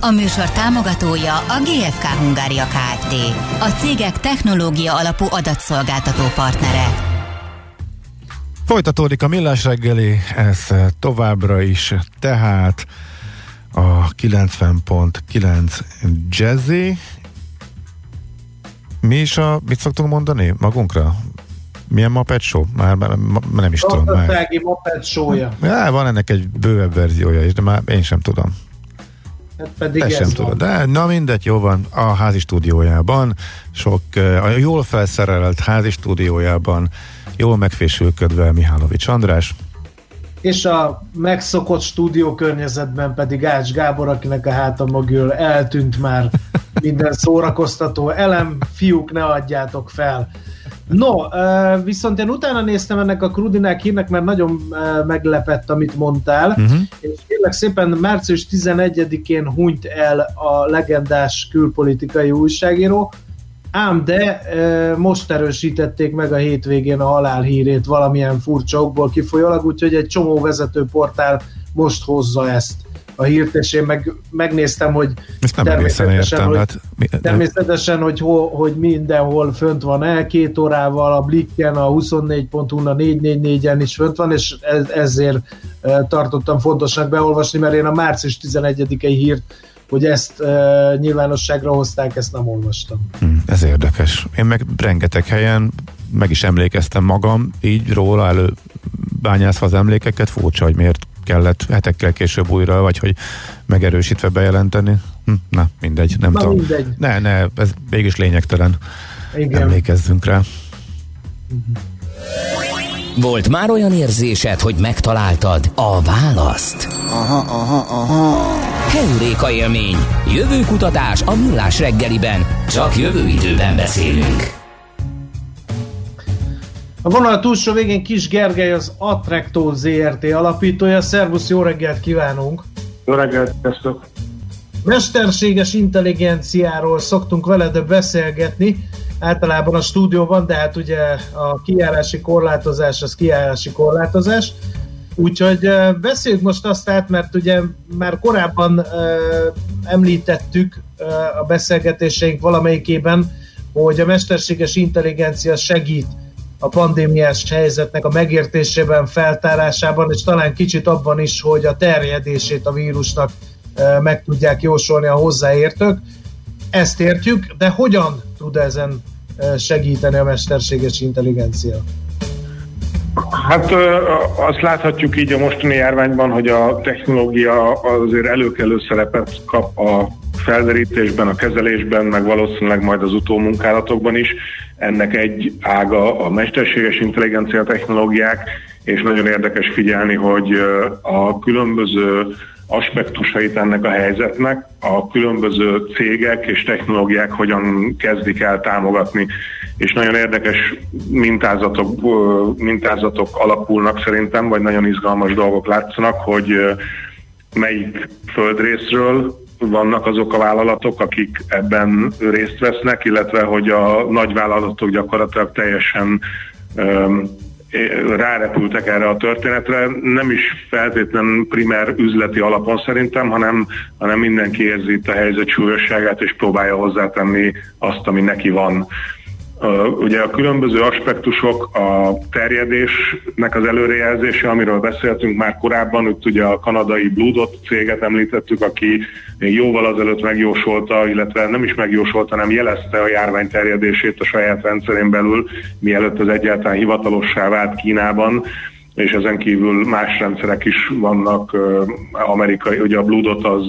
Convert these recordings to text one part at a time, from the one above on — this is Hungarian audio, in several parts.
A műsor támogatója a GFK Hungária Kft. A cégek technológia alapú adatszolgáltató partnere. Folytatódik a millás reggeli, ez továbbra is, tehát a 90.9 Jazzy. Mi is a, mit szoktunk mondani magunkra? Milyen Muppet Show? Már, már, már nem is tudom. Már. Muppet Show-ja. Ja, van ennek egy bővebb verziója is, de már én sem tudom. Hát pedig ez, ez sem tudom. De na mindegy, jó van, a házi stúdiójában, sok, a jól felszerelt házi stúdiójában, jól megfésülködve Mihálovics András. És a megszokott stúdió környezetben pedig Ács Gábor, akinek a háta mögül eltűnt már minden szórakoztató elem, fiúk, ne adjátok fel. No, viszont én utána néztem ennek a Krudinák hírnek, mert nagyon meglepett, amit mondtál, uh-huh. és kérlek szépen március 11-én hunyt el a legendás külpolitikai újságíró, ám de most erősítették meg a hétvégén a halál hírét valamilyen furcsa okból kifolyólag, úgyhogy egy csomó vezetőportál most hozza ezt a hírt, és én meg, megnéztem, hogy Ezt nem természetesen, értem, hogy, hát, mi, természetesen hogy, ho, hogy mindenhol fönt van el, két órával a Blicken, a 24.hu, a 444-en is fönt van, és ez, ezért tartottam fontosnak beolvasni, mert én a március 11-i hírt hogy ezt e, nyilvánosságra hozták, ezt nem olvastam. Hmm, ez érdekes. Én meg rengeteg helyen meg is emlékeztem magam így róla, elő bányászva az emlékeket, furcsa, hogy miért kellett hetekkel később újra, vagy hogy megerősítve bejelenteni. Hm, na, mindegy, nem na, tudom. Mindegy. Ne, ne, ez mégis lényegtelen. Igen. Emlékezzünk rá. Volt már olyan érzésed, hogy megtaláltad a választ? Aha, aha, aha. Heuréka élmény. Jövőkutatás a millás reggeliben. Csak jövő időben beszélünk. A vonal túlsó végén Kis Gergely az Attrecto ZRT alapítója. Szervusz, jó reggelt kívánunk! Jó reggelt, sziasztok! Mesterséges intelligenciáról szoktunk veled beszélgetni, általában a stúdióban, de hát ugye a kijárási korlátozás az kijárási korlátozás. Úgyhogy beszéljük most azt át, mert ugye már korábban említettük a beszélgetéseink valamelyikében, hogy a mesterséges intelligencia segít a pandémiás helyzetnek a megértésében, feltárásában, és talán kicsit abban is, hogy a terjedését a vírusnak meg tudják jósolni a hozzáértők. Ezt értjük, de hogyan tud ezen segíteni a mesterséges intelligencia? Hát azt láthatjuk így a mostani járványban, hogy a technológia azért előkelő szerepet kap a felderítésben, a kezelésben, meg valószínűleg majd az utómunkálatokban is. Ennek egy ága a mesterséges intelligencia technológiák, és nagyon érdekes figyelni, hogy a különböző aspektusait ennek a helyzetnek a különböző cégek és technológiák hogyan kezdik el támogatni. És nagyon érdekes mintázatok, mintázatok alakulnak szerintem, vagy nagyon izgalmas dolgok látszanak, hogy melyik földrészről vannak azok a vállalatok, akik ebben részt vesznek, illetve hogy a nagy vállalatok gyakorlatilag teljesen rárepültek erre a történetre, nem is feltétlen primer üzleti alapon szerintem, hanem, hanem mindenki érzi itt a helyzet súlyosságát, és próbálja hozzátenni azt, ami neki van. Ugye a különböző aspektusok, a terjedésnek az előrejelzése, amiről beszéltünk már korábban, itt ugye a kanadai Blue Dot céget említettük, aki még jóval azelőtt megjósolta, illetve nem is megjósolta, hanem jelezte a járvány terjedését a saját rendszerén belül, mielőtt az egyáltalán hivatalossá vált Kínában és ezen kívül más rendszerek is vannak, amerikai, ugye a Blue Dot az,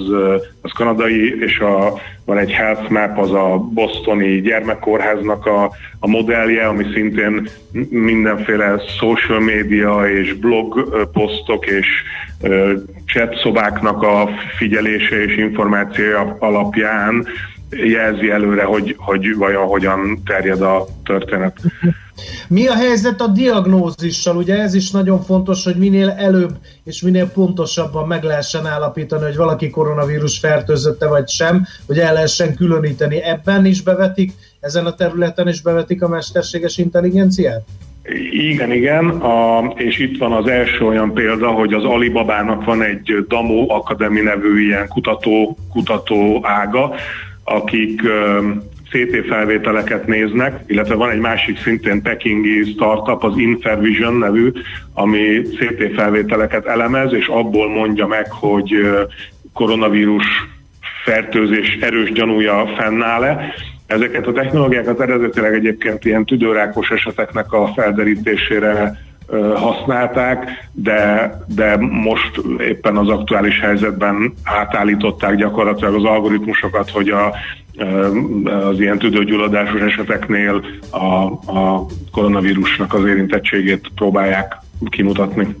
az kanadai, és a, van egy Health Map, az a bostoni gyermekkórháznak a, a modellje, ami szintén mindenféle social media és blog posztok és chat szobáknak a figyelése és információja alapján jelzi előre, hogy, hogy vajon hogyan terjed a történet. Mi a helyzet a diagnózissal? Ugye ez is nagyon fontos, hogy minél előbb és minél pontosabban meg lehessen állapítani, hogy valaki koronavírus fertőzötte vagy sem, hogy el lehessen különíteni. Ebben is bevetik, ezen a területen is bevetik a mesterséges intelligenciát? Igen, igen, a, és itt van az első olyan példa, hogy az Alibabának van egy Damo Academy nevű ilyen kutató, kutató ága, akik CT felvételeket néznek, illetve van egy másik szintén pekingi startup, az Infervision nevű, ami CT felvételeket elemez, és abból mondja meg, hogy koronavírus fertőzés erős gyanúja fennáll-e. Ezeket a technológiákat eredetileg egyébként ilyen tüdőrákos eseteknek a felderítésére használták, de, de most éppen az aktuális helyzetben átállították gyakorlatilag az algoritmusokat, hogy a, az ilyen tüdőgyulladásos eseteknél a, a koronavírusnak az érintettségét próbálják kimutatni.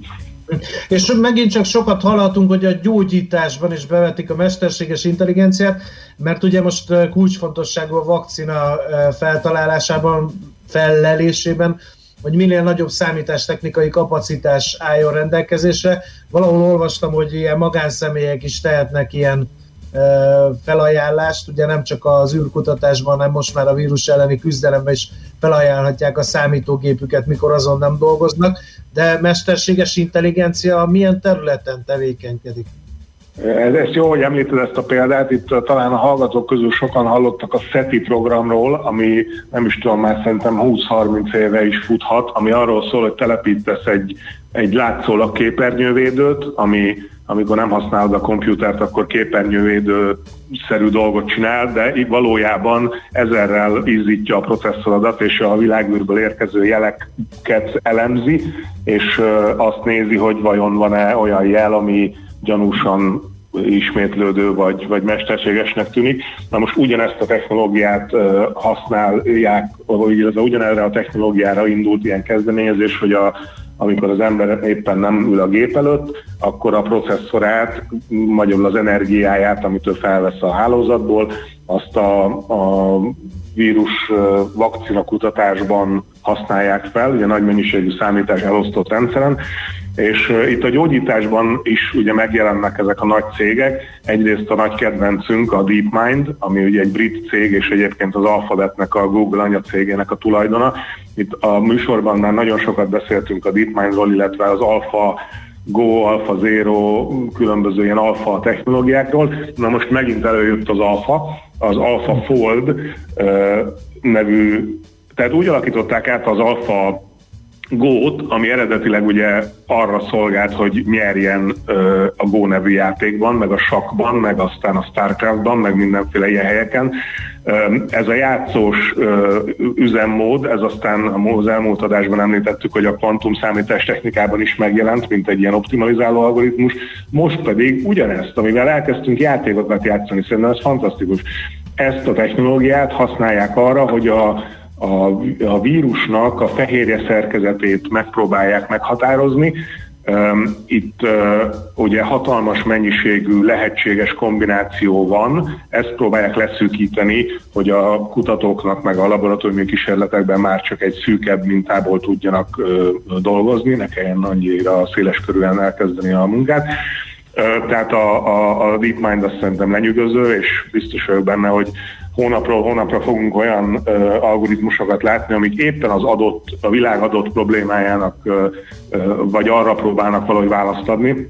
És megint csak sokat hallhatunk, hogy a gyógyításban is bevetik a mesterséges intelligenciát, mert ugye most kulcsfontosságú a vakcina feltalálásában, fellelésében, hogy minél nagyobb számítástechnikai kapacitás álljon rendelkezésre. Valahol olvastam, hogy ilyen magánszemélyek is tehetnek ilyen felajánlást, ugye nem csak az űrkutatásban, hanem most már a vírus elleni küzdelemben is felajánlhatják a számítógépüket, mikor azon nem dolgoznak, de mesterséges intelligencia milyen területen tevékenykedik? Ez, ez jó, hogy említed ezt a példát. Itt talán a hallgatók közül sokan hallottak a SETI programról, ami nem is tudom, már szerintem 20-30 éve is futhat, ami arról szól, hogy telepítesz egy, egy látszólag képernyővédőt, ami amikor nem használod a komputert, akkor képernyővédő szerű dolgot csinál, de valójában ezerrel izzítja a processzorodat, és a világűrből érkező jeleket elemzi, és azt nézi, hogy vajon van-e olyan jel, ami gyanúsan ismétlődő vagy, vagy mesterségesnek tűnik. Na most ugyanezt a technológiát használják, vagy illetve ugyanerre a technológiára indult ilyen kezdeményezés, hogy a amikor az ember éppen nem ül a gép előtt, akkor a processzorát, magyarul az energiáját, amit ő felvesz a hálózatból, azt a, a vírus vakcina kutatásban használják fel, ugye nagy mennyiségű számítás elosztott rendszeren, és itt a gyógyításban is ugye megjelennek ezek a nagy cégek. Egyrészt a nagy kedvencünk a DeepMind, ami ugye egy brit cég, és egyébként az Alphabetnek a Google anyacégének a tulajdona. Itt a műsorban már nagyon sokat beszéltünk a DeepMindról, illetve az Alpha Go, Alpha Zero, különböző ilyen alfa technológiákról. Na most megint előjött az Alpha, az Alpha Fold nevű, tehát úgy alakították át az Alpha Go-t, ami eredetileg ugye arra szolgált, hogy nyerjen ö, a Go nevű játékban, meg a sakban, meg aztán a Starcraftban, meg mindenféle ilyen helyeken. Ö, ez a játszós ö, üzemmód, ez aztán az elmúlt adásban említettük, hogy a kvantum számítás technikában is megjelent, mint egy ilyen optimalizáló algoritmus. Most pedig ugyanezt, amivel elkezdtünk játékokat játszani, szerintem ez fantasztikus. Ezt a technológiát használják arra, hogy a a, a vírusnak a fehérje szerkezetét megpróbálják meghatározni. Itt ugye hatalmas mennyiségű lehetséges kombináció van, ezt próbálják leszűkíteni, hogy a kutatóknak meg a laboratóriumi kísérletekben már csak egy szűkebb mintából tudjanak dolgozni, ne kelljen annyira széles körülön elkezdeni a munkát. Tehát a, a, a DeepMind azt szerintem lenyűgöző, és biztos vagyok benne, hogy hónapról hónapra fogunk olyan ö, algoritmusokat látni, amik éppen az adott, a világ adott problémájának ö, ö, vagy arra próbálnak valahogy választ adni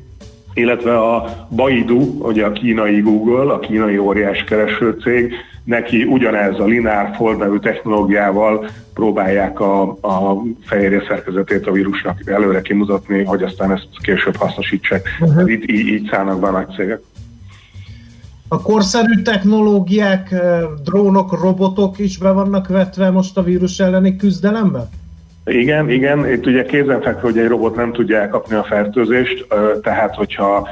illetve a Baidu, ugye a kínai Google, a kínai óriás keresőcég, neki ugyanez a linear fold technológiával próbálják a, a fehérje szerkezetét a vírusnak előre kimutatni, hogy aztán ezt később hasznosítsák. Uh-huh. Így, így, így szállnak be a nagy cégek. A korszerű technológiák, drónok, robotok is be vannak vetve most a vírus elleni küzdelemben? Igen, igen, itt ugye kézenfekvő, hogy egy robot nem tudja elkapni a fertőzést, tehát hogyha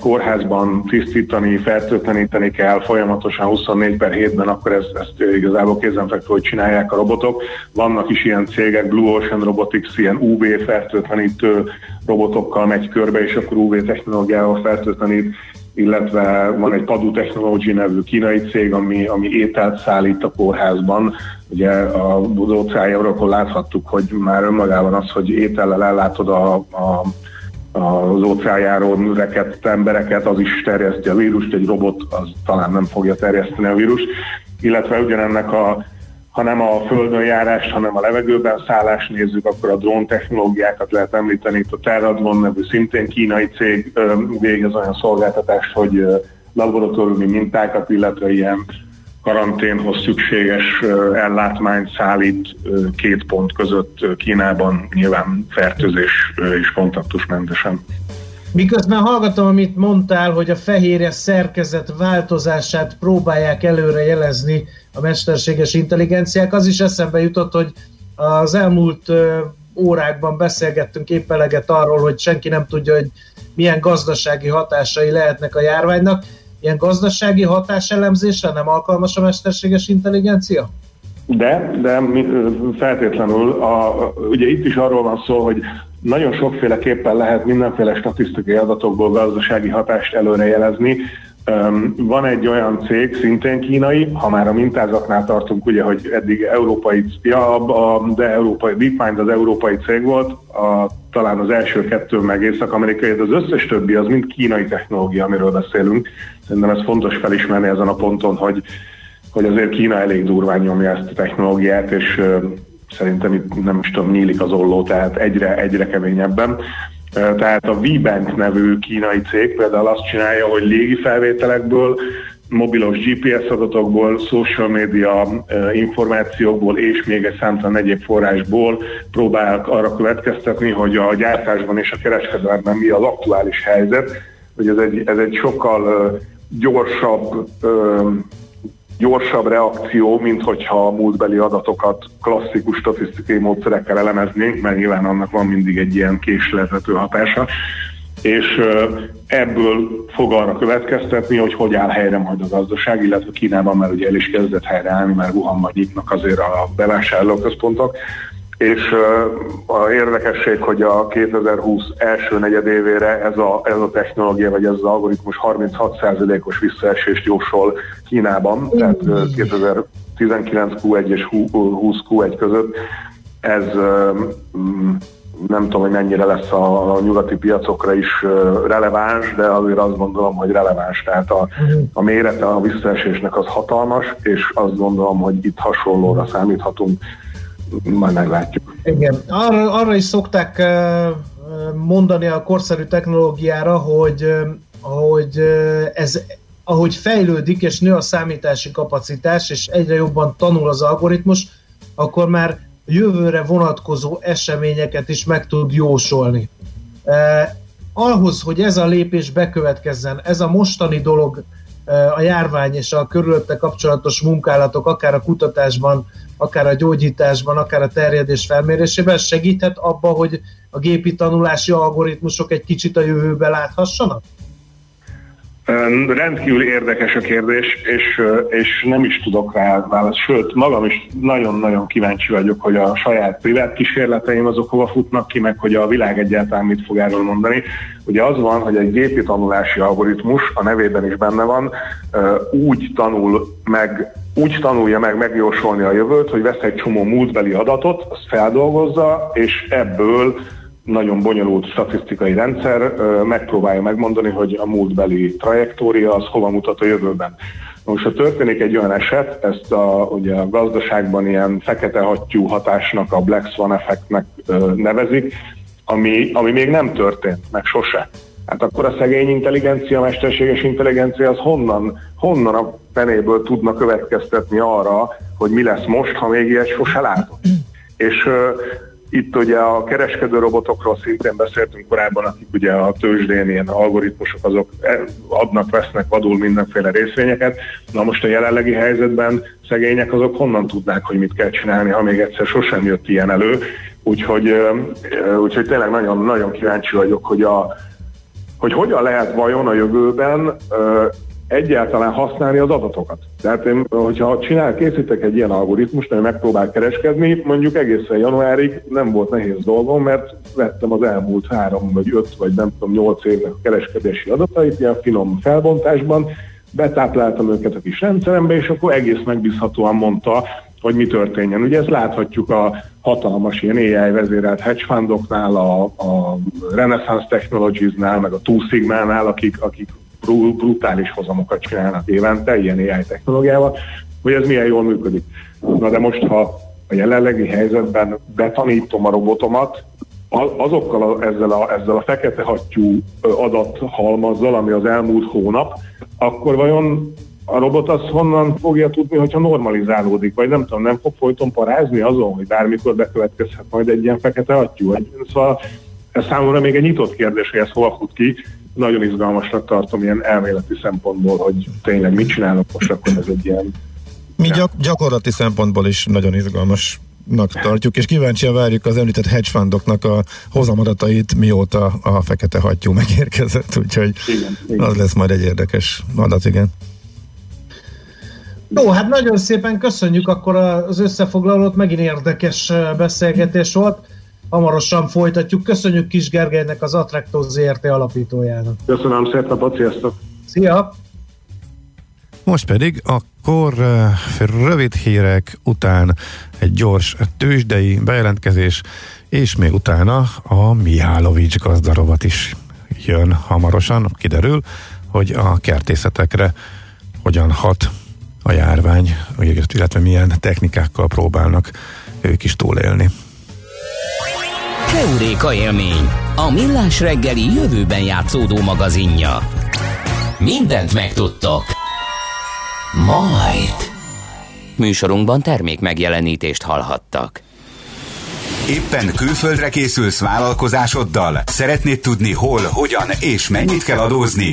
kórházban tisztítani, fertőtleníteni kell folyamatosan 24 per 7-ben, akkor ezt, ezt igazából kézenfekvő, hogy csinálják a robotok. Vannak is ilyen cégek, Blue Ocean Robotics, ilyen UV fertőtlenítő robotokkal megy körbe, és akkor UV technológiával fertőtlenít illetve van egy Padu Technology nevű kínai cég, ami, ami ételt szállít a kórházban. Ugye a Budócájáról láthattuk, hogy már önmagában az, hogy étellel ellátod a, a az óceánjáról rekett embereket, az is terjeszti a vírust, egy robot az talán nem fogja terjeszteni a vírust, illetve ugyanennek a ha nem a földön járást, hanem a levegőben szállást nézzük, akkor a drón technológiákat lehet említeni. Itt a Terradrone nevű szintén kínai cég végez olyan szolgáltatást, hogy laboratóriumi mintákat, illetve ilyen karanténhoz szükséges ellátmányt szállít két pont között Kínában, nyilván fertőzés és kontaktusmentesen. Miközben hallgatom, amit mondtál, hogy a fehérje szerkezet változását próbálják előre jelezni a mesterséges intelligenciák, az is eszembe jutott, hogy az elmúlt órákban beszélgettünk épp eleget arról, hogy senki nem tudja, hogy milyen gazdasági hatásai lehetnek a járványnak. Ilyen gazdasági hatáselemzésre nem alkalmas a mesterséges intelligencia? De, de feltétlenül. A, ugye itt is arról van szó, hogy nagyon sokféleképpen lehet mindenféle statisztikai adatokból gazdasági hatást előrejelezni. Van egy olyan cég, szintén kínai, ha már a mintázatnál tartunk, ugye, hogy eddig európai, ja, a, de európai, DeepMind az európai cég volt, a, talán az első kettő meg észak-amerikai, de az összes többi az mind kínai technológia, amiről beszélünk. Szerintem ez fontos felismerni ezen a ponton, hogy, hogy azért Kína elég durván nyomja ezt a technológiát, és szerintem itt nem is tudom, nyílik az olló, tehát egyre, egyre keményebben. Tehát a VBank nevű kínai cég például azt csinálja, hogy légi felvételekből, mobilos GPS adatokból, social media információkból és még egy számtalan egyéb forrásból próbálják arra következtetni, hogy a gyártásban és a kereskedelemben mi az aktuális helyzet, hogy ez egy, ez egy sokkal gyorsabb gyorsabb reakció, mint hogyha a múltbeli adatokat klasszikus statisztikai módszerekkel elemeznénk, mert nyilván annak van mindig egy ilyen késleltető hatása, és ebből fog arra következtetni, hogy hogy áll helyre majd a gazdaság, illetve Kínában már ugye el is kezdett helyreállni, mert Wuhanban nyitnak azért a bevásárlóközpontok, és a érdekesség, hogy a 2020 első negyedévére ez a, ez a technológia, vagy ez az algoritmus 36%-os visszaesést jósol Kínában, tehát 2019 Q1 és 20 Q1 között. Ez nem tudom, hogy mennyire lesz a, nyugati piacokra is releváns, de azért azt gondolom, hogy releváns. Tehát a, a mérete a visszaesésnek az hatalmas, és azt gondolom, hogy itt hasonlóra számíthatunk majd meglátjuk. Igen, arra, arra is szokták mondani a korszerű technológiára, hogy, hogy ez ahogy fejlődik és nő a számítási kapacitás, és egyre jobban tanul az algoritmus, akkor már jövőre vonatkozó eseményeket is meg tud jósolni. Eh, ahhoz, hogy ez a lépés bekövetkezzen, ez a mostani dolog, eh, a járvány és a körülötte kapcsolatos munkálatok, akár a kutatásban, akár a gyógyításban, akár a terjedés felmérésében segíthet abba, hogy a gépi tanulási algoritmusok egy kicsit a jövőbe láthassanak? Rendkívül érdekes a kérdés, és, és nem is tudok rá választ. Sőt, magam is nagyon-nagyon kíváncsi vagyok, hogy a saját privát kísérleteim azok hova futnak ki, meg hogy a világ egyáltalán mit fog erről mondani. Ugye az van, hogy egy gépi tanulási algoritmus, a nevében is benne van, úgy tanul meg úgy tanulja meg megjósolni a jövőt, hogy vesz egy csomó múltbeli adatot, azt feldolgozza, és ebből nagyon bonyolult statisztikai rendszer megpróbálja megmondani, hogy a múltbeli trajektória az hova mutat a jövőben. Most ha történik egy olyan eset, ezt a, ugye a gazdaságban ilyen fekete hattyú hatásnak, a Black Swan effektnek nevezik, ami, ami még nem történt, meg sose. Hát akkor a szegény intelligencia, a mesterséges intelligencia az honnan, honnan a penéből tudna következtetni arra, hogy mi lesz most, ha még ilyet sose látott. És itt ugye a kereskedő robotokról szintén beszéltünk korábban, akik ugye a tőzsdén ilyen algoritmusok azok adnak, vesznek vadul mindenféle részvényeket. Na most a jelenlegi helyzetben szegények azok honnan tudnák, hogy mit kell csinálni, ha még egyszer sosem jött ilyen elő. Úgyhogy, úgyhogy tényleg nagyon, nagyon kíváncsi vagyok, hogy, a, hogy hogyan lehet vajon a jövőben egyáltalán használni az adatokat. Tehát én, hogyha csinál, készítek egy ilyen algoritmust, ami megpróbál kereskedni, mondjuk egészen januárig nem volt nehéz dolgom, mert vettem az elmúlt három, vagy öt, vagy nem tudom, nyolc évnek a kereskedési adatait, ilyen finom felbontásban, betápláltam őket a kis rendszerembe, és akkor egész megbízhatóan mondta, hogy mi történjen. Ugye ezt láthatjuk a hatalmas ilyen AI vezérelt hedge fundoknál, a, a Renaissance Technologies-nál, meg a Two Sigma-nál, akik, akik brutális hozamokat csinálnak évente, ilyen AI technológiával, hogy ez milyen jól működik. Na de most, ha a jelenlegi helyzetben betanítom a robotomat, azokkal a, ezzel, a, ezzel a fekete hattyú adathalmazzal, ami az elmúlt hónap, akkor vajon a robot az honnan fogja tudni, hogyha normalizálódik, vagy nem tudom, nem fog folyton parázni azon, hogy bármikor bekövetkezhet majd egy ilyen fekete hattyú. Szóval ez számomra még egy nyitott kérdés, hogy ez hol fut ki. Nagyon izgalmasnak tartom ilyen elméleti szempontból, hogy tényleg mit csinálok most, akkor ez egy ilyen... Mi gyak- gyakorlati szempontból is nagyon izgalmas tartjuk, és kíváncsian várjuk az említett hedge fundoknak a hozamadatait, mióta a fekete hattyú megérkezett, úgyhogy igen, igen. az lesz majd egy érdekes adat, igen. Jó, hát nagyon szépen köszönjük akkor az összefoglalót, megint érdekes beszélgetés volt. Hamarosan folytatjuk. Köszönjük Kis Gergelynek, az Attracto ZRT alapítójának. Köszönöm szépen, napot, sziasztok! Szia! Most pedig akkor rövid hírek után egy gyors tőzsdei bejelentkezés, és még utána a Mihálovics gazdarovat is jön hamarosan, kiderül, hogy a kertészetekre hogyan hat a járvány, illetve milyen technikákkal próbálnak ők is túlélni. Keuréka élmény, a millás reggeli jövőben játszódó magazinja. Mindent megtudtok. Majd. Műsorunkban termék megjelenítést hallhattak. Éppen külföldre készülsz vállalkozásoddal? Szeretnéd tudni hol, hogyan és mennyit kell adózni?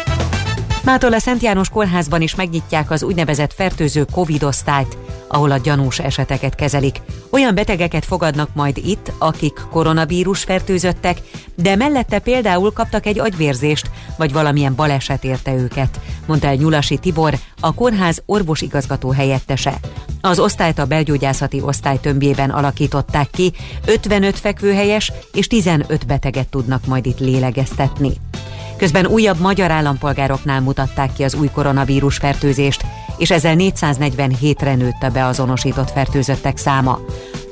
Mától a Szent János kórházban is megnyitják az úgynevezett fertőző Covid osztályt, ahol a gyanús eseteket kezelik. Olyan betegeket fogadnak majd itt, akik koronavírus fertőzöttek, de mellette például kaptak egy agyvérzést, vagy valamilyen baleset érte őket, mondta el Nyulasi Tibor, a kórház orvosigazgató helyettese. Az osztályt a belgyógyászati osztály tömbjében alakították ki, 55 fekvőhelyes és 15 beteget tudnak majd itt lélegeztetni. Közben újabb magyar állampolgároknál mutatták ki az új koronavírus fertőzést, és ezzel 447-re nőtt a beazonosított fertőzöttek száma.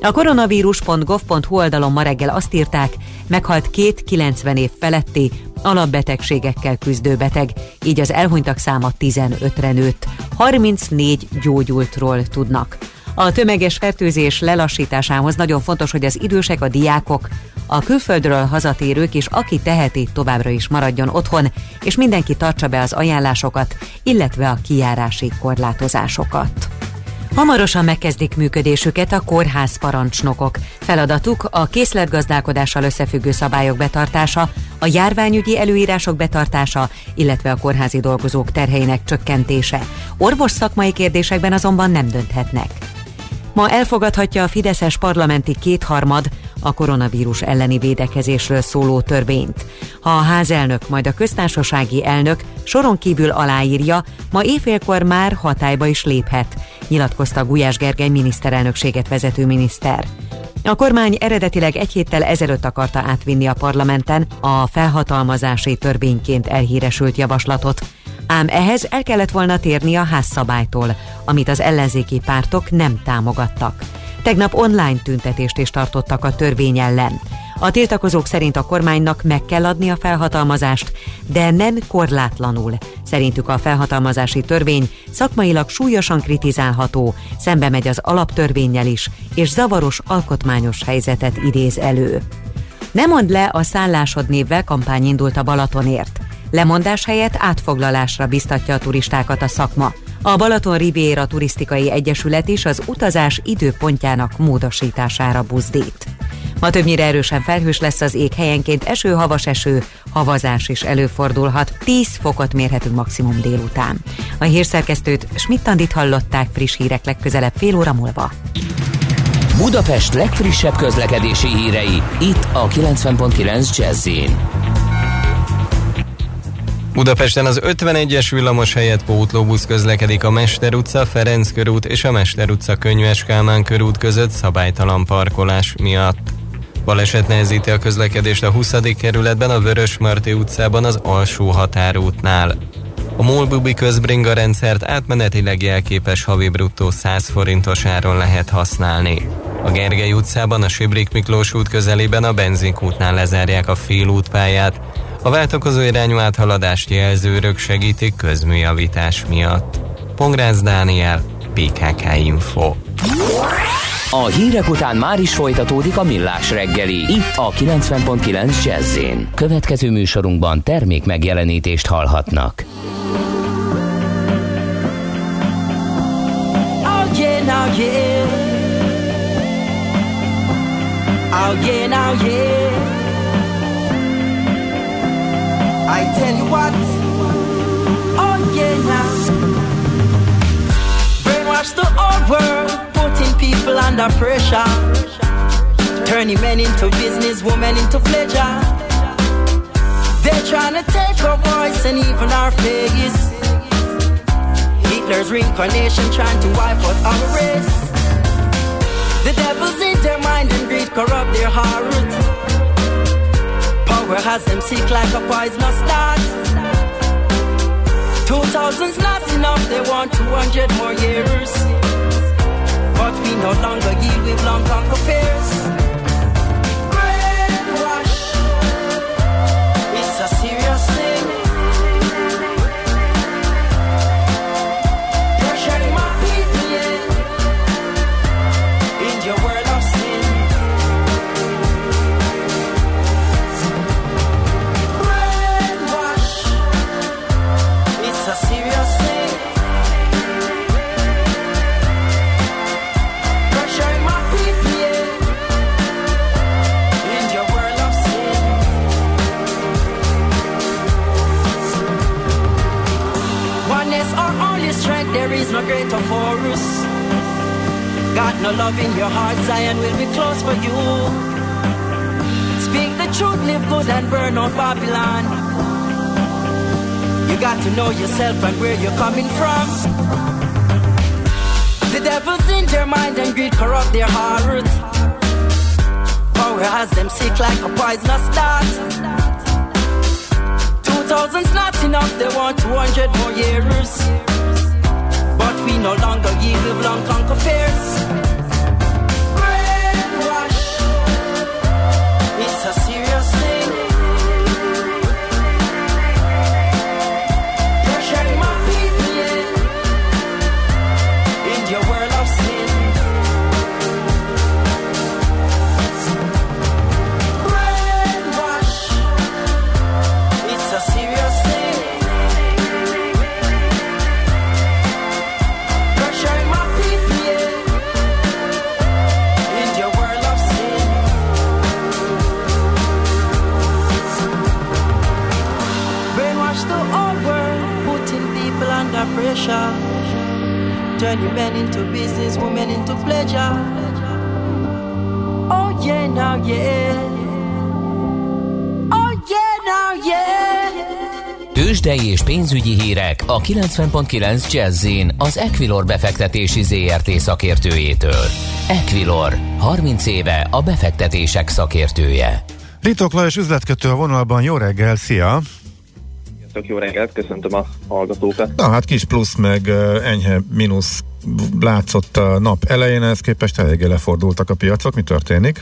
A koronavírus.gov.hu oldalon ma reggel azt írták, meghalt két 90 év feletti, alapbetegségekkel küzdő beteg, így az elhunytak száma 15-re nőtt. 34 gyógyultról tudnak. A tömeges fertőzés lelassításához nagyon fontos, hogy az idősek, a diákok, a külföldről hazatérők és aki teheti továbbra is maradjon otthon, és mindenki tartsa be az ajánlásokat, illetve a kijárási korlátozásokat. Hamarosan megkezdik működésüket a kórház parancsnokok. Feladatuk a készletgazdálkodással összefüggő szabályok betartása, a járványügyi előírások betartása, illetve a kórházi dolgozók terheinek csökkentése. Orvos szakmai kérdésekben azonban nem dönthetnek. Ma elfogadhatja a Fideszes parlamenti kétharmad a koronavírus elleni védekezésről szóló törvényt. Ha a házelnök, majd a köztársasági elnök soron kívül aláírja, ma éjfélkor már hatályba is léphet, nyilatkozta Gulyás Gergely miniszterelnökséget vezető miniszter. A kormány eredetileg egy héttel ezelőtt akarta átvinni a parlamenten a felhatalmazási törvényként elhíresült javaslatot, ám ehhez el kellett volna térni a házszabálytól, amit az ellenzéki pártok nem támogattak. Tegnap online tüntetést is tartottak a törvény ellen. A tiltakozók szerint a kormánynak meg kell adni a felhatalmazást, de nem korlátlanul. Szerintük a felhatalmazási törvény szakmailag súlyosan kritizálható, szembe megy az alaptörvényel is, és zavaros alkotmányos helyzetet idéz elő. Nem mond le a szállásod névvel kampány indult a Balatonért. Lemondás helyett átfoglalásra biztatja a turistákat a szakma. A Balaton Riviera Turisztikai Egyesület is az utazás időpontjának módosítására buzdít. Ma többnyire erősen felhős lesz az ég helyenként eső, havas eső, havazás is előfordulhat. 10 fokot mérhetünk maximum délután. A hírszerkesztőt Schmidt-Tandit hallották friss hírek legközelebb fél óra múlva. Budapest legfrissebb közlekedési hírei, itt a 90.9 jazz Budapesten az 51-es villamos helyett pótlóbusz közlekedik a Mester utca, Ferenc körút és a Mester utca Könyves Kálmán körút között szabálytalan parkolás miatt. Baleset nehezíti a közlekedést a 20. kerületben a Vörös Marti utcában az alsó határútnál. A Molbubi közbringa rendszert átmenetileg jelképes havi bruttó 100 forintos áron lehet használni. A Gergely utcában, a Sibrik Miklós út közelében a benzinkútnál lezárják a félútpályát, a váltakozó irányú áthaladást jelzőrök segítik közműjavítás miatt. Pongrász Dániel, PKK Info. A hírek után már is folytatódik a millás reggeli. Itt a 90.9 jazz Következő műsorunkban termék megjelenítést hallhatnak. Oh yeah, now yeah. Oh yeah, now yeah. I tell you what. Oh yeah, now. Brainwash the old world putting people under pressure. Turning men into business, women into pleasure. They're trying to take our voice and even our face. Hitler's reincarnation trying to wipe out our race. The devil's in their mind and greed corrupt their heart. Power has them sick like a poisonous dart. Two thousand's not enough, they want 200 more years. But we no longer yield with long conquer fears. No greater force. Got no love in your heart, Zion will be close for you. Speak the truth, live good and burn out Babylon. You got to know yourself and where you're coming from. The devil's in their mind and greed corrupt their heart. Power has them sick like a poisonous dart. Two thousand's not enough, they want 200 more years. We no longer yield, we will unconquer fears. Turning men into business, women into pleasure. Oh yeah, now yeah. Oh yeah, now yeah. Tőzsdei és pénzügyi hírek a 90.9 Jazzin az Equilor befektetési ZRT szakértőjétől. Equilor, 30 éve a befektetések szakértője. Ritok Lajos üzletkötő a vonalban, jó reggel, szia! Sziasztok, jó reggelt, köszöntöm a hallgatókat. Na hát kis plusz meg enyhe mínusz látszott a nap elején, ez képest eléggé lefordultak a piacok. Mi történik?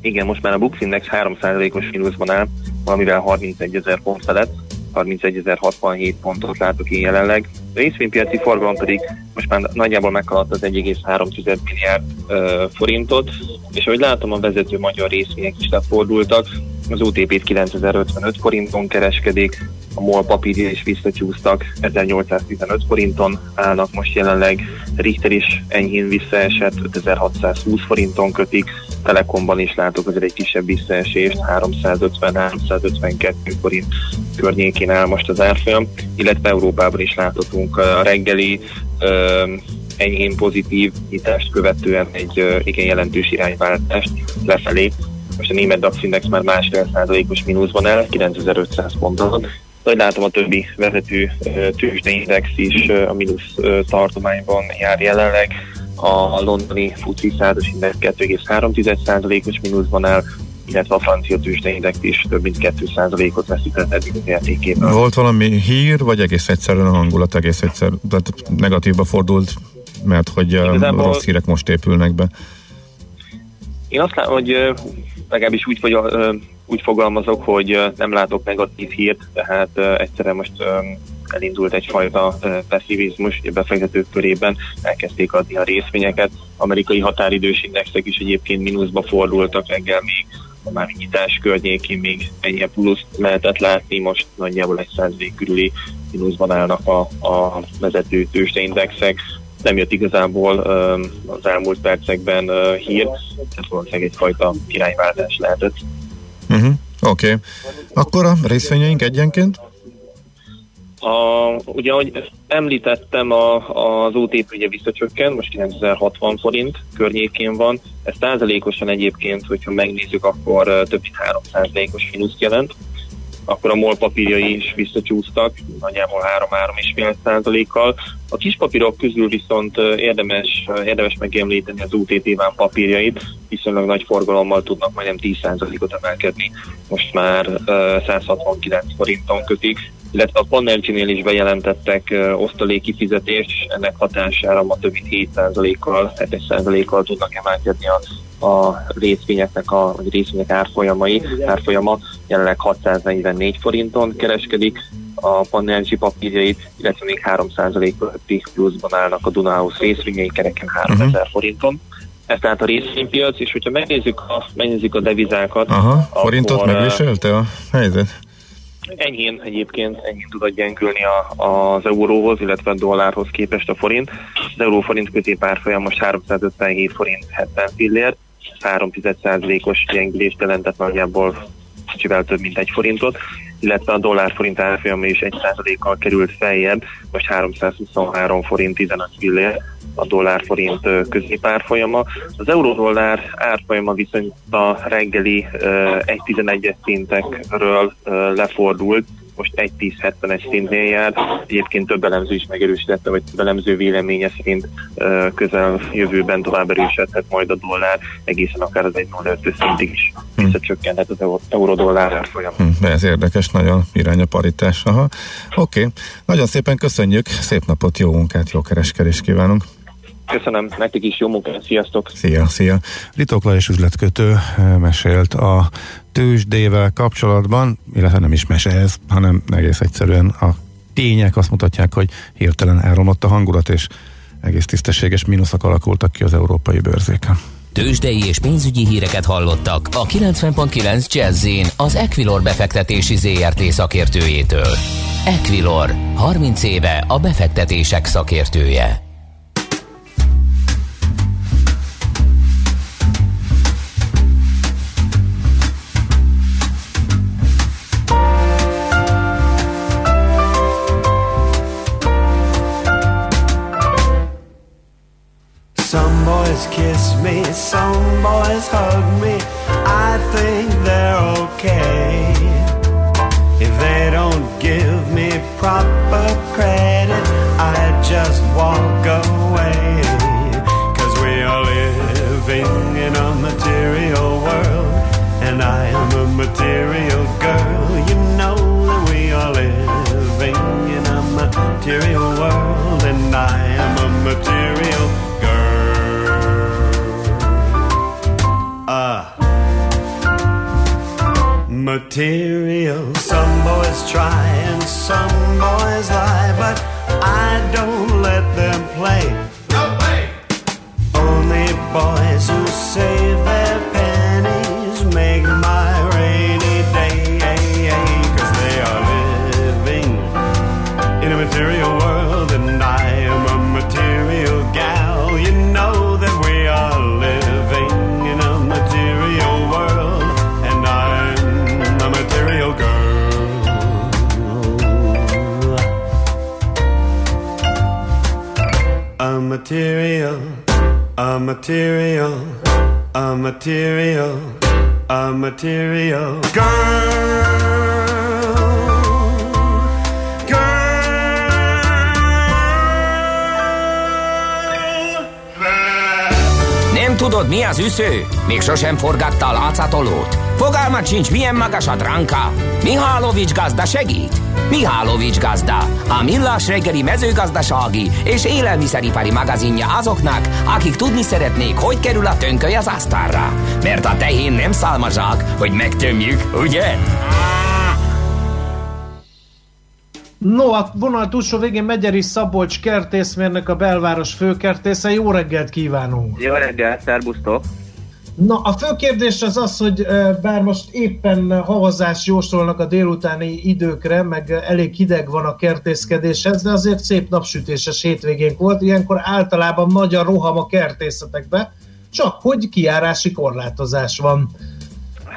Igen, most már a Bux Index 3%-os mínuszban áll, valamivel 31 ezer pont felett, 31.067 pontot látok én jelenleg. A részvénypiaci forgalom pedig most már nagyjából meghaladt az 1,3 milliárd uh, forintot, és ahogy látom, a vezető magyar részvények is lefordultak, az OTP-t 9055 forinton kereskedik, a MOL papírja is visszacsúsztak, 1815 forinton állnak most jelenleg, Richter is enyhén visszaesett, 5620 forinton kötik, Telekomban is látok azért egy kisebb visszaesést, 350-352 forint környékén áll most az árfolyam, illetve Európában is láthatunk a reggeli enyhén pozitív nyitást követően egy igen jelentős irányváltást lefelé. Most a német DAX index már másfél százalékos mínuszban el, 9500 ponton. Ahogy látom, a többi vezető tőzsdeindex is a mínusz tartományban jár jelenleg. A londoni FTSE 100 index 2,3%-os mínuszban áll, illetve a francia tőzsdeindex is több mint 2%-ot veszített eddig az értékében. Volt valami hír, vagy egész egyszerűen a hangulat egész egyszer, tehát negatívba fordult mert hogy Igazából... rossz hírek most épülnek be. Én azt látom, hogy legalábbis úgy, vagy, úgy fogalmazok, hogy nem látok negatív hírt, tehát egyszerűen most elindult egyfajta pessimizmus, a befektetők körében elkezdték adni a részvényeket. Amerikai határidős indexek is egyébként mínuszba fordultak reggel még a már nyitás környékén még ennyi plusz lehetett látni, most nagyjából egy százalék körüli mínuszban állnak a, a vezető tőzsdeindexek nem jött igazából az elmúlt percekben hír, tehát valószínűleg egyfajta irányváltás lehetett. Uh-huh. Oké. Okay. Akkor a részvényeink egyenként? A, ugye, ahogy említettem, a, az OTP ugye visszacsökken, most 9060 forint környékén van. Ez százalékosan egyébként, hogyha megnézzük, akkor több mint 3 százalékos mínuszt jelent akkor a MOL papírjai is visszacsúsztak, nagyjából 3-3,5 százalékkal. A kis papírok közül viszont érdemes, érdemes megemlíteni az UTT vám papírjait, viszonylag nagy forgalommal tudnak majdnem 10 százalékot emelkedni. Most már 169 forinton kötik, illetve a Panergy-nél is bejelentettek osztaléki fizetést, ennek hatására ma több mint 7%-kal, 7%-kal tudnak emelkedni a a részvényeknek a vagy részvények árfolyamai, árfolyama jelenleg 644 forinton kereskedik, a Panergy papírjait, illetve még 3% fölötti pluszban állnak a Dunahouse részvényei kereken 3000 uh-huh. Mhm. forinton. Ez tehát a részvénypiac, és hogyha megnézzük a, megnézzük a devizákat... Aha, forintot megviselte a helyzet? Enyhén egyébként enyhén tudod gyengülni a, az euróhoz, illetve a dollárhoz képest a forint. Az euró-forint középárfolyam most 357 forint 70 fillért, 3,1%-os gyengülést jelentett nagyjából kicsivel több mint egy forintot, illetve a dollár-forint árfolyama is 1%-kal került feljebb, most 323 forint 15 fillér a dollár-forint középárfolyama. Az euró-dollár árfolyama viszont a reggeli 1.11-es szintekről lefordult, most 1.10.71 szintnél jár. Egyébként több elemző is megerősítette, vagy több elemző véleménye szerint közel jövőben tovább erősödhet majd a dollár, egészen akár az 1.05 szintig is hm. visszacsökkenhet az euró-dollár árfolyam. Hm, ez érdekes, nagyon irány a paritás. Oké, okay. nagyon szépen köszönjük, szép napot, jó munkát, jó kereskedést kívánunk! Köszönöm, nektek is jó munkát, sziasztok! Szia, szia! Ritokla és üzletkötő mesélt a tőzsdével kapcsolatban, illetve nem is mese ez, hanem egész egyszerűen a tények azt mutatják, hogy hirtelen elromlott a hangulat, és egész tisztességes mínuszak alakultak ki az európai bőrzéken. Tőzsdei és pénzügyi híreket hallottak a 90.9 jazz az Equilor befektetési ZRT szakértőjétől. Equilor, 30 éve a befektetések szakértője. Boys kiss me, some boys hug me. I think they're okay. If they don't give me proper credit, I just walk away. Cause we are living in a material world, and I am a material girl. You know that we are living in a material world, and I am a material material. Some boys try and some boys lie, but I don't let them play. No way! Only boys who save material, a material, a material, a material girl. Tudod, mi az üsző? Még sosem forgatta a látszatolót? Fogalmat sincs, milyen magas a dránka? Mihálovics gazda segít? Mihálovics gazda, a millás reggeli mezőgazdasági és élelmiszeripari magazinja azoknak, akik tudni szeretnék, hogy kerül a tönköly az asztalra. Mert a tehén nem szálmazsák, hogy megtömjük, ugye? No, a vonal túlsó végén Megyeri Szabolcs kertészmérnök, a belváros főkertésze. Jó reggelt kívánunk! Jó reggelt, szervusztok! Na, a fő kérdés az az, hogy bár most éppen havazás jósolnak a délutáni időkre, meg elég hideg van a kertészkedéshez, de azért szép napsütéses hétvégénk volt, ilyenkor általában nagy a roham a kertészetekbe, csak hogy kiárási korlátozás van.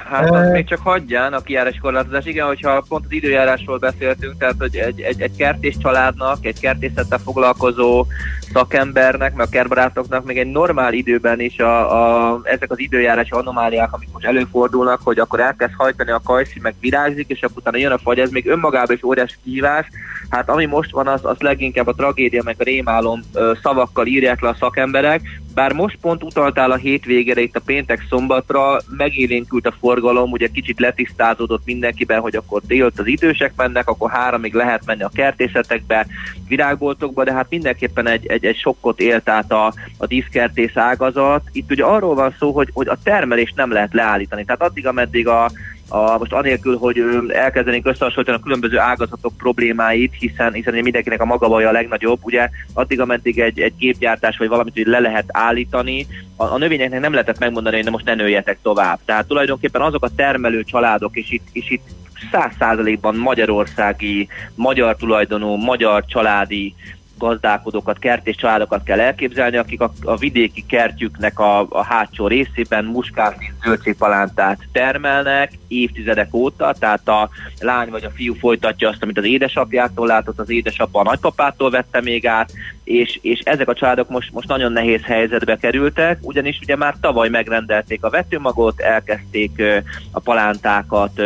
Hát az még csak hagyján a kijárás korlátozás. Igen, hogyha pont az időjárásról beszéltünk, tehát hogy egy, egy, egy kertés családnak, egy kertészettel foglalkozó szakembernek, meg a kertbarátoknak még egy normál időben is a, a, ezek az időjárási anomáliák, amik most előfordulnak, hogy akkor elkezd hajtani a kajszi, meg virágzik, és akkor utána jön a fagy, ez még önmagában is óriási kihívás. Hát ami most van, az, az leginkább a tragédia, meg a rémálom szavakkal írják le a szakemberek, bár most pont utaltál a hétvégére, itt a péntek szombatra, megélénkült a forgalom, ugye kicsit letisztázódott mindenkiben, hogy akkor délt az idősek mennek, akkor háromig lehet menni a kertészetekbe, virágboltokba, de hát mindenképpen egy, egy, egy sokkot élt át a, a díszkertész ágazat. Itt ugye arról van szó, hogy, hogy a termelést nem lehet leállítani. Tehát addig, ameddig a, a, most anélkül, hogy elkezdenénk összehasonlítani a különböző ágazatok problémáit, hiszen, hiszen mindenkinek a maga baja a legnagyobb, ugye addig, ameddig egy, egy gépgyártás vagy valamit hogy le lehet állítani, a, a növényeknek nem lehetett megmondani, hogy na most ne nőjetek tovább. Tehát tulajdonképpen azok a termelő családok, és itt, és itt száz százalékban magyarországi, magyar tulajdonú, magyar családi gazdálkodókat, kertés családokat kell elképzelni, akik a, a vidéki kertjüknek a, a hátsó részében muskátli zöldségpalántát termelnek évtizedek óta, tehát a lány vagy a fiú folytatja azt, amit az édesapjától látott, az édesapa a nagypapától vette még át, és, és ezek a családok most, most nagyon nehéz helyzetbe kerültek, ugyanis ugye már tavaly megrendelték a vetőmagot, elkezdték a palántákat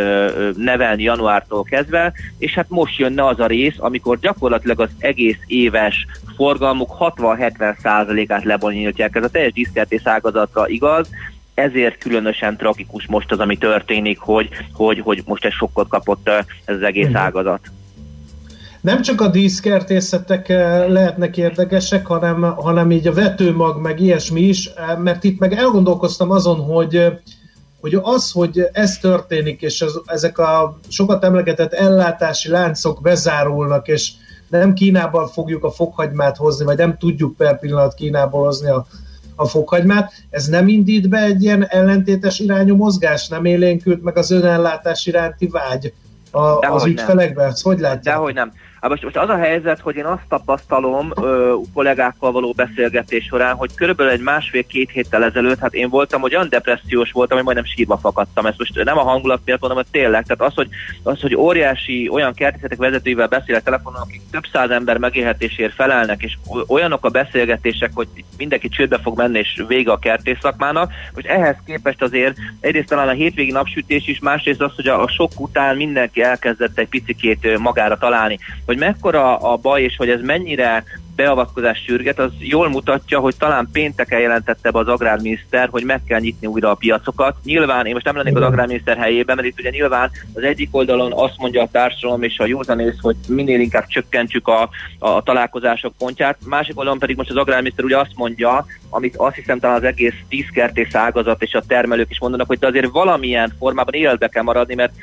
nevelni januártól kezdve, és hát most jönne az a rész, amikor gyakorlatilag az egész éves forgalmuk 60-70 százalékát lebonyolítják. Ez a teljes diszkertész ágazatra igaz, ezért különösen tragikus most az, ami történik, hogy, hogy, hogy most egy sokkot kapott ez az egész Mhm. ágazat. Nem csak a díszkertészetek eh, lehetnek érdekesek, hanem, hanem így a vetőmag, meg ilyesmi is, eh, mert itt meg elgondolkoztam azon, hogy eh, hogy az, hogy ez történik, és az, ezek a sokat emlegetett ellátási láncok bezárulnak, és nem Kínában fogjuk a fokhagymát hozni, vagy nem tudjuk per pillanat Kínából hozni a, a fokhagymát, ez nem indít be egy ilyen ellentétes irányú mozgás, nem élénkült meg az önellátás iránti vágy a, az Dehogy nem. ügyfelekben? Ezt hogy látják? Dehogy nem. Hát most, most az a helyzet, hogy én azt tapasztalom ö, kollégákkal való beszélgetés során, hogy körülbelül egy másfél-két héttel ezelőtt, hát én voltam, hogy olyan depressziós voltam, hogy majdnem sírva fakadtam. Ezt most nem a hangulat miatt mondom, hogy tényleg. Tehát az, hogy, az, hogy óriási olyan kertészetek vezetőivel beszélek telefonon, akik több száz ember megélhetésért felelnek, és olyanok a beszélgetések, hogy mindenki csődbe fog menni, és vége a kertész szakmának. Most ehhez képest azért egyrészt talán a hétvégi napsütés is, másrészt az, hogy a, a sok után mindenki elkezdett egy picikét magára találni. Hogy mekkora a baj, és hogy ez mennyire beavatkozás sürget, az jól mutatja, hogy talán pénteken jelentette be az agrárminiszter, hogy meg kell nyitni újra a piacokat. Nyilván, én most nem lennék az agrárminiszter helyében, mert itt ugye nyilván az egyik oldalon azt mondja a társadalom és a józanész, hogy minél inkább csökkentsük a, a, találkozások pontját, másik oldalon pedig most az agrárminiszter ugye azt mondja, amit azt hiszem talán az egész tízkertész ágazat és a termelők is mondanak, hogy de azért valamilyen formában életbe kell maradni, mert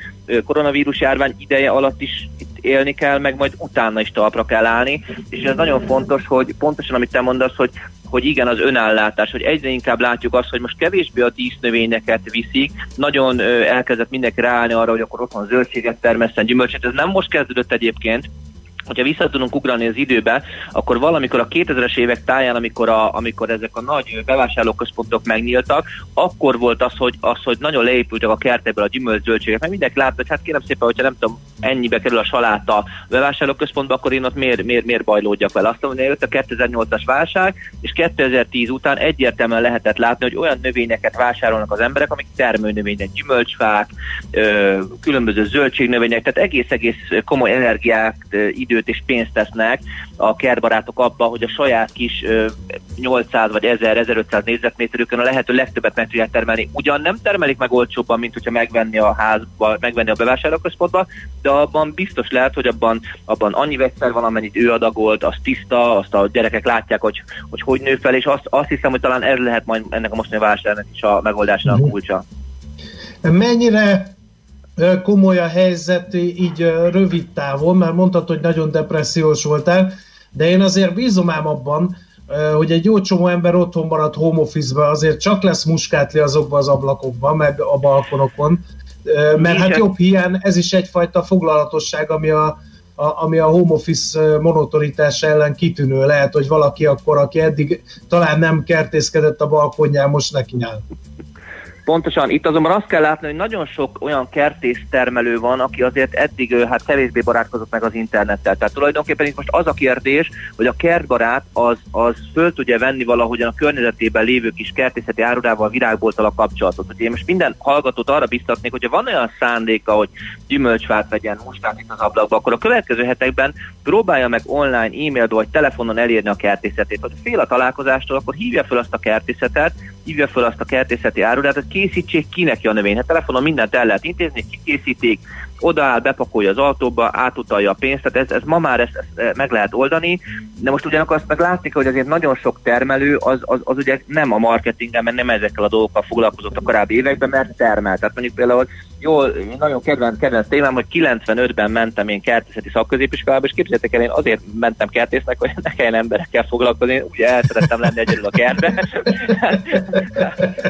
koronavírus járvány ideje alatt is itt élni kell, meg majd utána is talpra kell állni, és ez nagyon fontos, hogy pontosan amit te mondasz, hogy hogy igen, az önállátás, hogy egyre inkább látjuk azt, hogy most kevésbé a dísznövényeket viszik, nagyon elkezdett mindenki ráállni arra, hogy akkor otthon zöldséget termeszten, gyümölcsöt, ez nem most kezdődött egyébként, hogyha vissza tudunk ugrani az időbe, akkor valamikor a 2000-es évek táján, amikor, a, amikor ezek a nagy bevásárlóközpontok megnyíltak, akkor volt az, hogy, az, hogy nagyon leépültek a kertekből a gyümölcsöltségek, mert mindenki látta, hogy hát kérem szépen, hogyha nem tudom, ennyibe kerül a saláta bevásárlóközpontba, akkor én ott miért, miért, miért bajlódjak vele. Azt mondom, hogy jött a 2008-as válság, és 2010 után egyértelműen lehetett látni, hogy olyan növényeket vásárolnak az emberek, amik termőnövények, gyümölcsfák, különböző zöldségnövények, tehát egész-egész komoly energiát, időt és pénzt tesznek a kertbarátok abba, hogy a saját kis 800 vagy 1000-1500 négyzetméterükön a lehető legtöbbet meg tudják termelni. Ugyan nem termelik meg olcsóbban, mint hogyha megvenni a házba, megvenni a bevásárlóközpontba, de abban biztos lehet, hogy abban, abban annyi vegyszer van, amennyit ő adagolt, az tiszta, azt a gyerekek látják, hogy hogy, hogy nő fel, és azt, azt hiszem, hogy talán ez lehet majd ennek a mostani válságnak is a megoldásnak a kulcsa. Mennyire komoly a helyzet így rövid távon, mert mondtad, hogy nagyon depressziós voltál, de én azért bízom ám abban, hogy egy jó csomó ember otthon marad home office azért csak lesz muskátli azokban az ablakokban, meg a balkonokon, mert hát jobb hiány ez is egyfajta foglalatosság, ami a, a, ami a home office monotonitás ellen kitűnő. Lehet, hogy valaki akkor, aki eddig talán nem kertészkedett a balkonján, most neki nyál. Pontosan, itt azonban azt kell látni, hogy nagyon sok olyan kertész termelő van, aki azért eddig hát kevésbé barátkozott meg az internettel. Tehát tulajdonképpen itt most az a kérdés, hogy a kertbarát az, az föl tudja venni valahogyan a környezetében lévő kis kertészeti árudával, virágbolttal a kapcsolatot. Hogy én most minden hallgatót arra biztatnék, hogyha van olyan szándéka, hogy gyümölcsfát vegyen, mustát itt az ablakba, akkor a következő hetekben próbálja meg online, e-mailben vagy telefonon elérni a kertészetét. Hogy fél a találkozástól, akkor hívja fel azt a kertészetet, hívja fel azt a kertészeti árudát, hogy készítsék ki neki a növény. Hát telefonon mindent el lehet intézni, kikészítik, odaáll, bepakolja az autóba, átutalja a pénzt, tehát ez, ez ma már ezt, ezt meg lehet oldani, de most ugyanakkor azt meg látni hogy azért nagyon sok termelő az, az, az ugye nem a marketingben, mert nem ezekkel a dolgokkal foglalkozott a korábbi években, mert termel. Tehát mondjuk például jól, én nagyon kedvenc, kedvenc témám, hogy 95-ben mentem én kertészeti szakközépiskolába, és képzeljétek el, én azért mentem kertésznek, hogy ne kelljen emberekkel foglalkozni, ugye el szerettem lenni egyedül a kertben.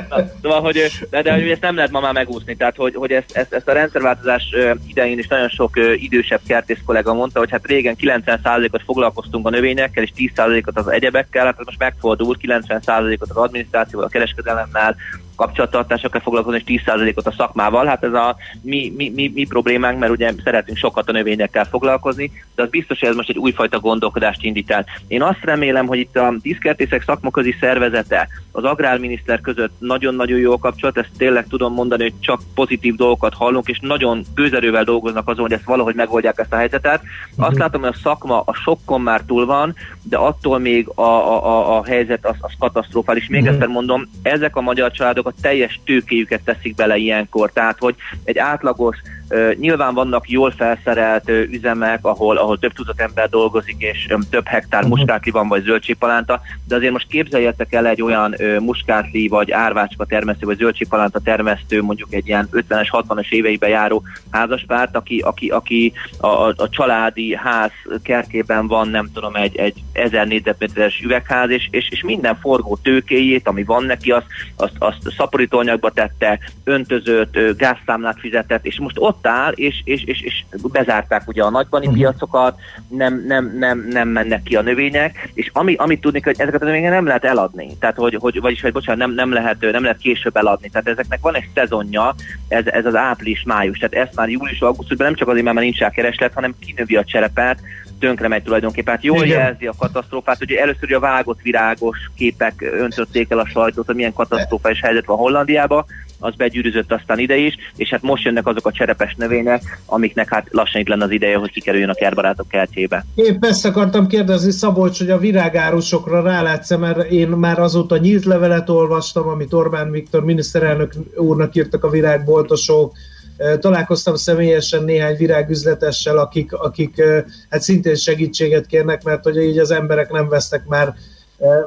Na, szóval, hogy, de, de hogy ezt nem lehet ma már megúszni, tehát hogy, hogy ezt, ezt, ezt a rendszerváltozás idején is nagyon sok idősebb kertész kollega mondta, hogy hát régen 90%-ot foglalkoztunk a növényekkel, és 10%-ot az egyebekkel, hát most megfordult, 90%-ot az adminisztrációval, a kereskedelemmel, kapcsolattartásokkal foglalkozni, és 10%-ot a szakmával. Hát ez a mi, mi, mi, mi problémánk, mert ugye szeretünk sokat a növényekkel foglalkozni, de az biztos, hogy ez most egy újfajta gondolkodást indít el. Én azt remélem, hogy itt a diszkertészek szakmaközi szervezete, az agrárminiszter között nagyon-nagyon jó a kapcsolat, ezt tényleg tudom mondani, hogy csak pozitív dolgokat hallunk, és nagyon gőzerővel dolgoznak azon, hogy ezt valahogy megoldják ezt a helyzetet. Azt uh-huh. látom, hogy a szakma a sokkon már túl van, de attól még a, a, a, a helyzet az, az katasztrofális. Még uh-huh. egyszer mondom, ezek a magyar családok a teljes tőkéjüket teszik bele ilyenkor, tehát hogy egy átlagos Nyilván vannak jól felszerelt üzemek, ahol, ahol több tucat ember dolgozik, és több hektár mhm. muskátli van, vagy zöldségpalánta, de azért most képzeljetek el egy olyan muskátli, vagy árvácska termesztő, vagy zöldségpalánta termesztő, mondjuk egy ilyen 50-es, 60-as éveiben járó házaspárt, aki, aki, aki a, a családi ház kertében van, nem tudom, egy, egy 1000 négyzetméteres üvegház, és, és, és minden forgó tőkéjét, ami van neki, azt, azt, azt szaporítóanyagba tette, öntözött, gázszámlát fizetett, és most ott áll, és, és, és, és bezárták ugye a nagybani uh-huh. piacokat, nem, nem, nem, nem mennek ki a növények, és ami, amit tudni, hogy ezeket a növényeket nem lehet eladni. Tehát, hogy, hogy vagyis, hogy bocsánat, nem, nem, lehet, nem lehet később eladni. Tehát ezeknek van egy szezonja, ez, ez az április-május. Tehát ezt már július-augusztusban nem csak azért, mert már nincs rá kereslet, hanem kinövi a cserepet, tönkre megy tulajdonképpen. Hát jól Igen. jelzi a katasztrófát, hogy először a vágott virágos képek öntötték el a sajtót, hogy milyen katasztrófás helyzet van Hollandiában, az begyűrűzött aztán ide is, és hát most jönnek azok a cserepes növények, amiknek hát lassan itt lenne az ideje, hogy kikerüljön a kertbarátok kertjébe. Épp ezt akartam kérdezni, Szabolcs, hogy a virágárusokra rálátsz mert én már azóta nyílt levelet olvastam, amit Orbán Viktor miniszterelnök úrnak írtak a virágboltosok, Találkoztam személyesen néhány virágüzletessel, akik, akik hát szintén segítséget kérnek, mert hogy így az emberek nem vesznek már,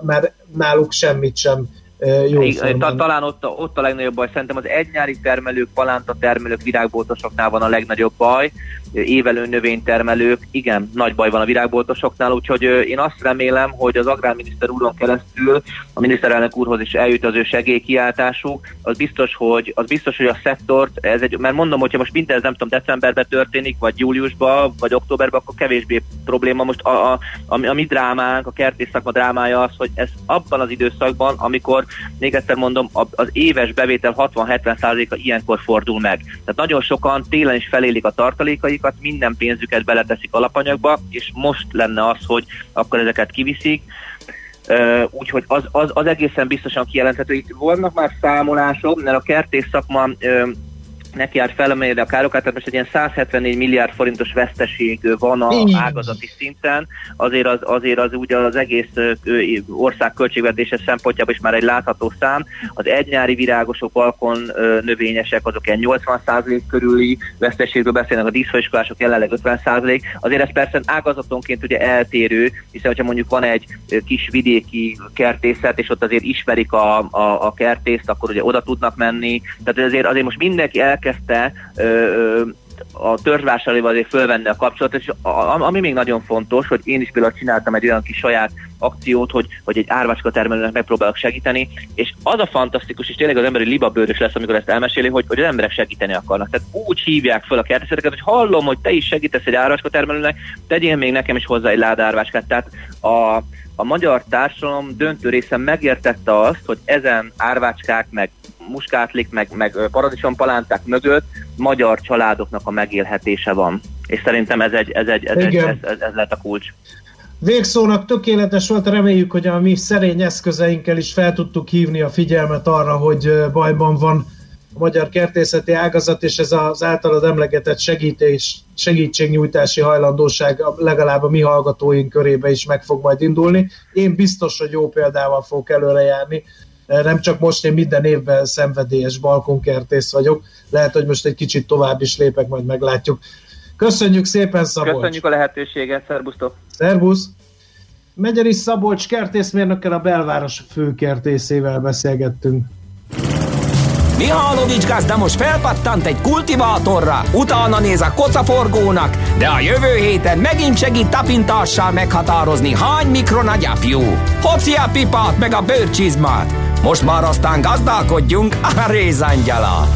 már náluk semmit sem jó ta, Talán ott, ott a legnagyobb baj, szerintem az egynyári termelők, palánta termelők, virágboltosoknál van a legnagyobb baj, évelő növénytermelők, igen, nagy baj van a virágboltosoknál, úgyhogy én azt remélem, hogy az agrárminiszter úron keresztül a miniszterelnök úrhoz is eljut az ő segélykiáltásuk, az biztos, hogy, az biztos, hogy a szektort, ez egy, mert mondom, hogyha most minden, nem tudom, decemberben történik, vagy júliusban, vagy októberben, akkor kevésbé probléma. Most a, a, a, a mi drámánk, a kertész szakma drámája az, hogy ez abban az időszakban, amikor, még egyszer mondom, az éves bevétel 60-70%-a ilyenkor fordul meg. Tehát nagyon sokan télen is felélik a tartalékaikat, minden pénzüket beleteszik alapanyagba, és most lenne az, hogy akkor ezeket kiviszik. Uh, úgyhogy az, az, az egészen biztosan kijelenthető. Itt vannak már számolások, mert a kertész szakma uh, neki járt felemelni a károkat, tehát most egy ilyen 174 milliárd forintos veszteség van a ágazati szinten, azért az, azért az ugye az egész ország költségvetése szempontjából is már egy látható szám. Az egynyári virágosok, balkon növényesek, azok ilyen 80% körüli veszteségről beszélnek, a díszfőiskolások jelenleg 50%. Azért ez persze ágazatonként ugye eltérő, hiszen hogyha mondjuk van egy kis vidéki kertészet, és ott azért ismerik a, a, a kertészt, akkor ugye oda tudnak menni. Tehát azért, azért most mindenki el elkezdte a törzsvásárlóval azért fölvenni a kapcsolatot, és ami még nagyon fontos, hogy én is például csináltam egy olyan kis saját akciót, hogy, hogy egy árvácska termelőnek megpróbálok segíteni, és az a fantasztikus, és tényleg az emberi libabőrös lesz, amikor ezt elmeséli, hogy, hogy az emberek segíteni akarnak. Tehát úgy hívják fel a kertészeteket, hogy hallom, hogy te is segítesz egy árvácska termelőnek, tegyél még nekem is hozzá egy láda árvácskát. Tehát a, a magyar társadalom döntő része megértette azt, hogy ezen árvácskák, meg muskátlik, meg, meg paradicsompalánták mögött magyar családoknak a megélhetése van. És szerintem ez, egy, ez, egy, ez, egy, ez, ez, ez lett a kulcs. Végszónak tökéletes volt, reméljük, hogy a mi szerény eszközeinkkel is fel tudtuk hívni a figyelmet arra, hogy bajban van a magyar kertészeti ágazat, és ez az általad emlegetett segítés, segítségnyújtási hajlandóság legalább a mi hallgatóink körébe is meg fog majd indulni. Én biztos, hogy jó példával fogok előre járni, nem csak most, én minden évben szenvedélyes balkonkertész vagyok, lehet, hogy most egy kicsit tovább is lépek, majd meglátjuk. Köszönjük szépen, Szabolcs! Köszönjük a lehetőséget, szervusztok! Szervusz! Megyeri Szabolcs kertészmérnökkel a belváros főkertészével beszélgettünk. Mihálovics gazda most felpattant egy kultivátorra, utána néz a kocaforgónak, de a jövő héten megint segít tapintással meghatározni, hány mikron a gyapjú. Hoci a pipát meg a bőrcsizmát. Most már aztán gazdálkodjunk a rézangyalat.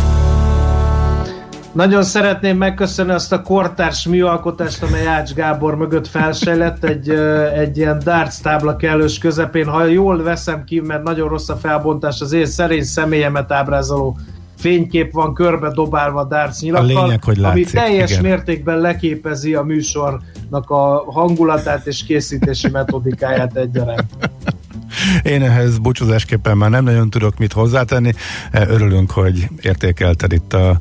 Nagyon szeretném megköszönni azt a kortárs műalkotást, amely Ács Gábor mögött felsejlett, egy, egy ilyen darts tábla kellős közepén. Ha jól veszem ki, mert nagyon rossz a felbontás, az én szerény személyemet ábrázoló fénykép van körbe dobálva darts nyilakkal, a lényeg, hogy látszik, ami teljes igen. mértékben leképezi a műsornak a hangulatát és készítési metodikáját egyaránt. Én ehhez búcsúzásképpen már nem nagyon tudok mit hozzátenni. Örülünk, hogy értékelted itt a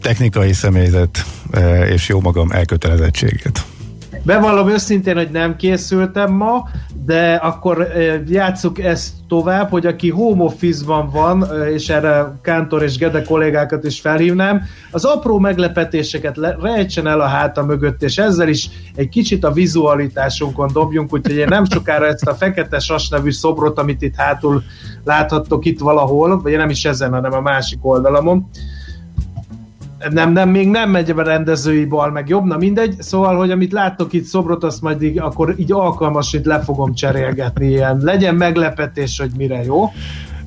technikai személyzet eh, és jó magam elkötelezettségét. Bevallom őszintén, hogy nem készültem ma, de akkor játsszuk ezt tovább, hogy aki home office-ban van, és erre Kántor és Gede kollégákat is felhívnám, az apró meglepetéseket le, rejtsen el a háta mögött, és ezzel is egy kicsit a vizualitásunkon dobjunk, úgyhogy én nem sokára ezt a fekete sas nevű szobrot, amit itt hátul láthattok itt valahol, vagy nem is ezen, hanem a másik oldalamon, nem, nem, még nem megy a rendezői bal, meg jobb, na mindegy. Szóval, hogy amit láttok itt szobrot, azt majd így, akkor így alkalmas, hogy le fogom cserélgetni ilyen. Legyen meglepetés, hogy mire, jó?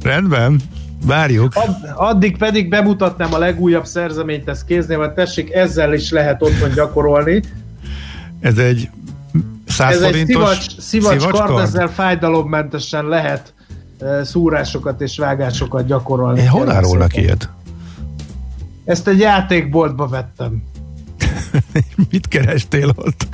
Rendben, várjuk. Ad, addig pedig bemutatnám a legújabb szerzeményt, ezt kéznél, mert tessék, ezzel is lehet otthon gyakorolni. Ez egy 100 Ez egy szivacs, szivacs kard, kard? ezzel fájdalommentesen lehet uh, szúrásokat és vágásokat gyakorolni. Hol árulnak szépen. ilyet? Ezt egy játékboltba vettem. Mit kerestél ott?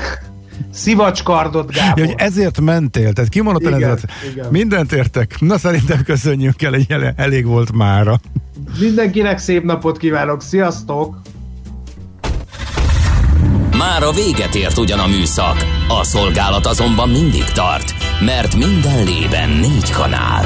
Szivacskardot, Gábor. Ja, hogy ezért mentél, tehát kimondottan Igen, ezért. igen. Mindent értek. Na szerintem köszönjük el, egy elég volt mára. Mindenkinek szép napot kívánok, sziasztok! Már a véget ért ugyan a műszak, a szolgálat azonban mindig tart, mert minden lében négy kanál.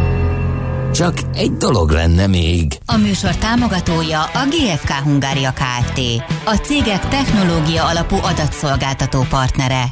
Csak egy dolog lenne még. A műsor támogatója a GFK Hungária Kft. A cégek technológia alapú adatszolgáltató partnere.